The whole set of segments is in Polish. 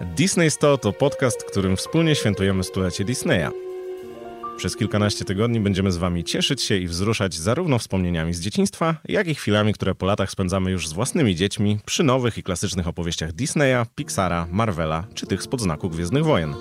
Disney 100 to podcast, którym wspólnie świętujemy stulecie Disneya. Przez kilkanaście tygodni będziemy z Wami cieszyć się i wzruszać zarówno wspomnieniami z dzieciństwa, jak i chwilami, które po latach spędzamy już z własnymi dziećmi przy nowych i klasycznych opowieściach Disneya, Pixara, Marvela czy tych spod znaku Gwiezdnych Wojen.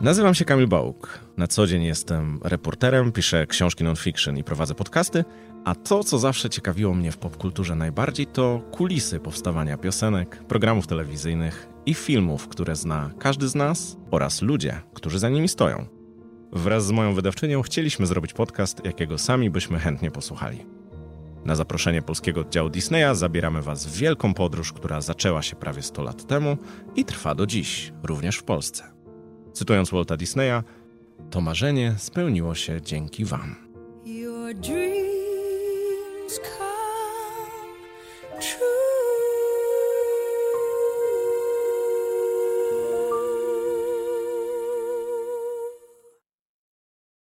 Nazywam się Kamil Bałuk. Na co dzień jestem reporterem, piszę książki non-fiction i prowadzę podcasty, a to, co zawsze ciekawiło mnie w popkulturze najbardziej, to kulisy powstawania piosenek, programów telewizyjnych i filmów, które zna każdy z nas oraz ludzie, którzy za nimi stoją. Wraz z moją wydawczynią chcieliśmy zrobić podcast, jakiego sami byśmy chętnie posłuchali. Na zaproszenie polskiego oddziału Disneya zabieramy Was w wielką podróż, która zaczęła się prawie 100 lat temu i trwa do dziś, również w Polsce. Cytując Walta Disneya, to marzenie spełniło się dzięki Wam. Your dreams come true.